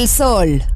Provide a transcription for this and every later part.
Del sol.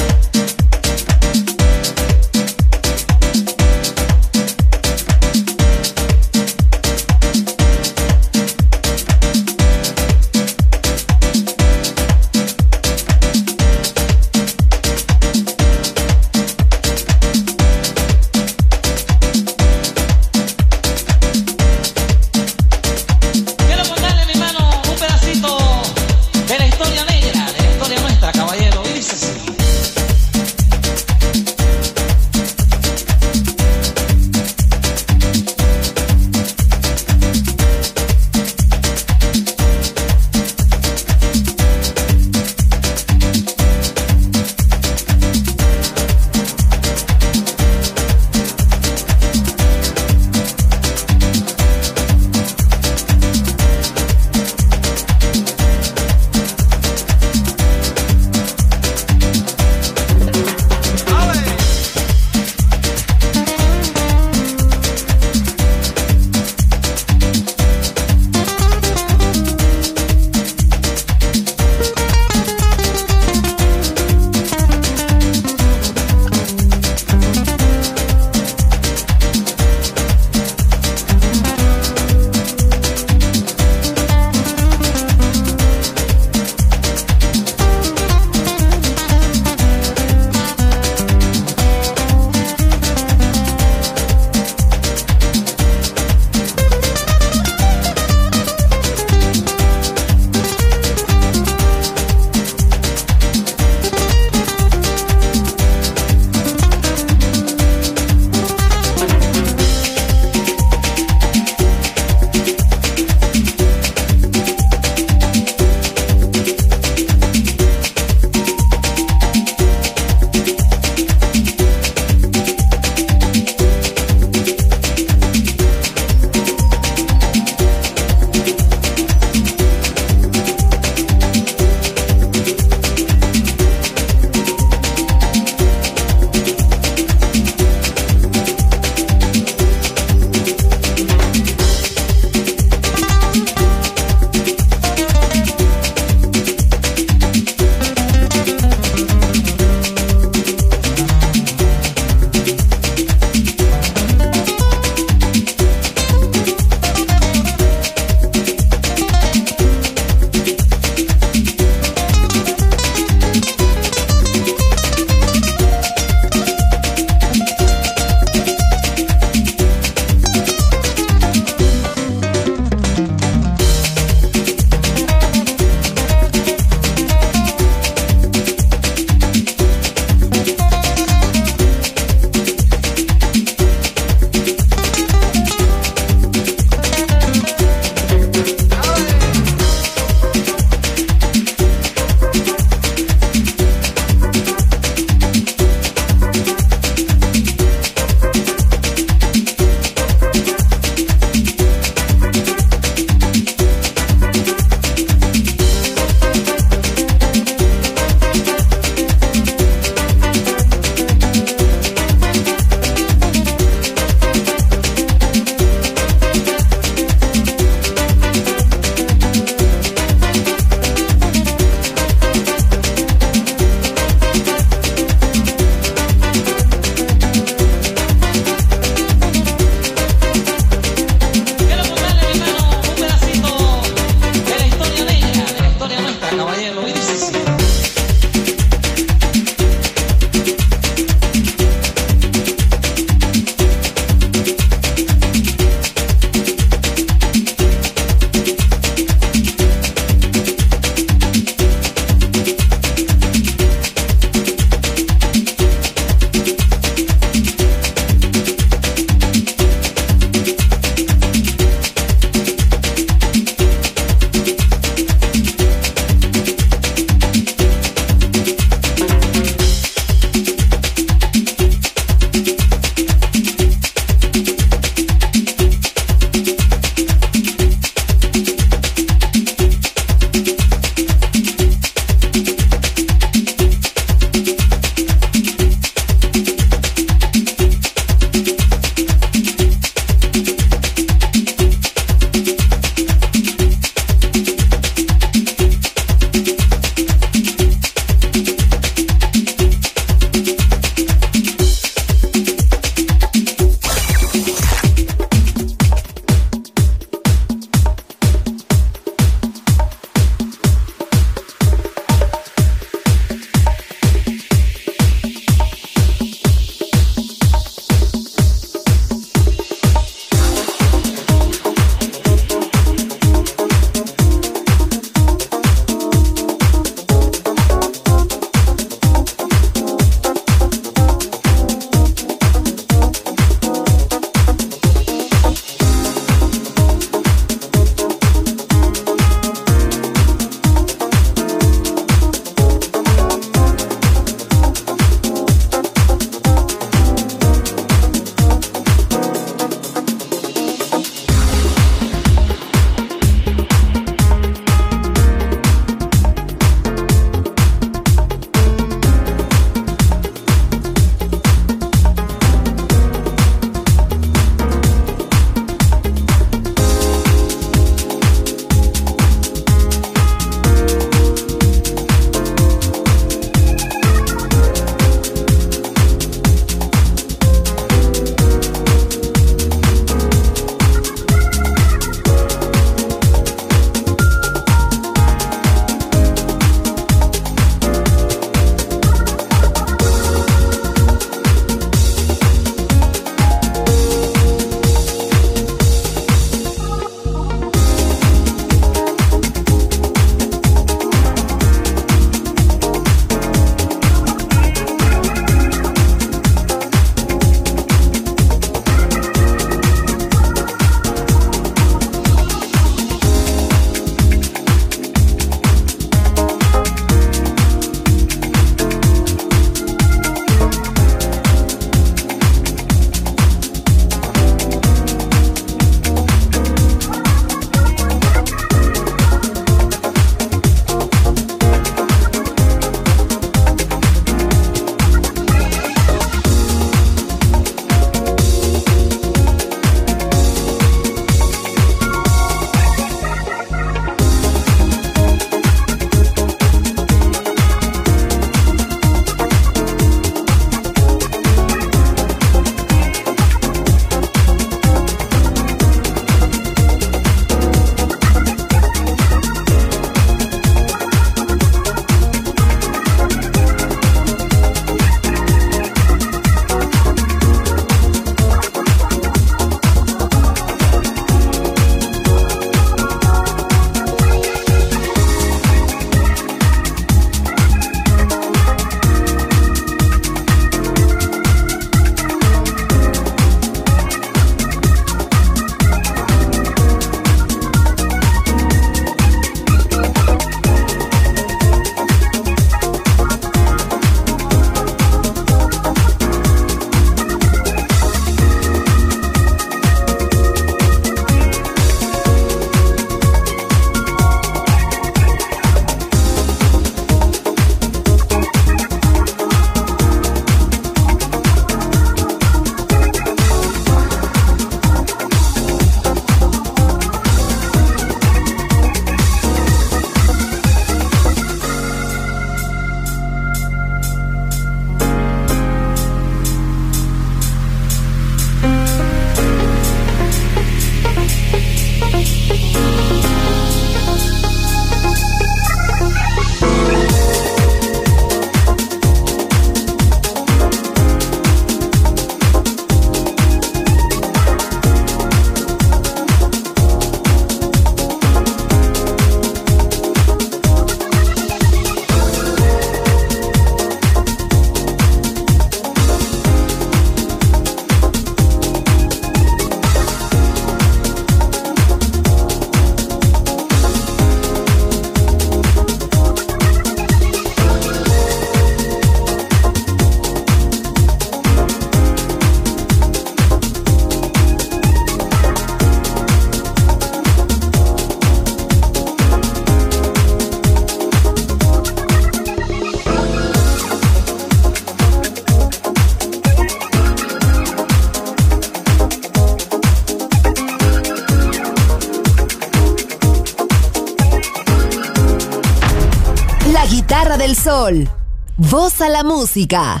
Voz a la música.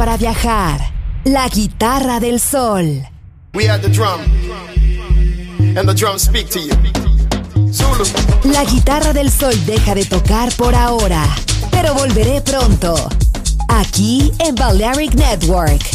Para viajar. La guitarra del sol. We the drum, and the drum speak to you. Zulu. La guitarra del sol deja de tocar por ahora, pero volveré pronto. Aquí en Balearic Network.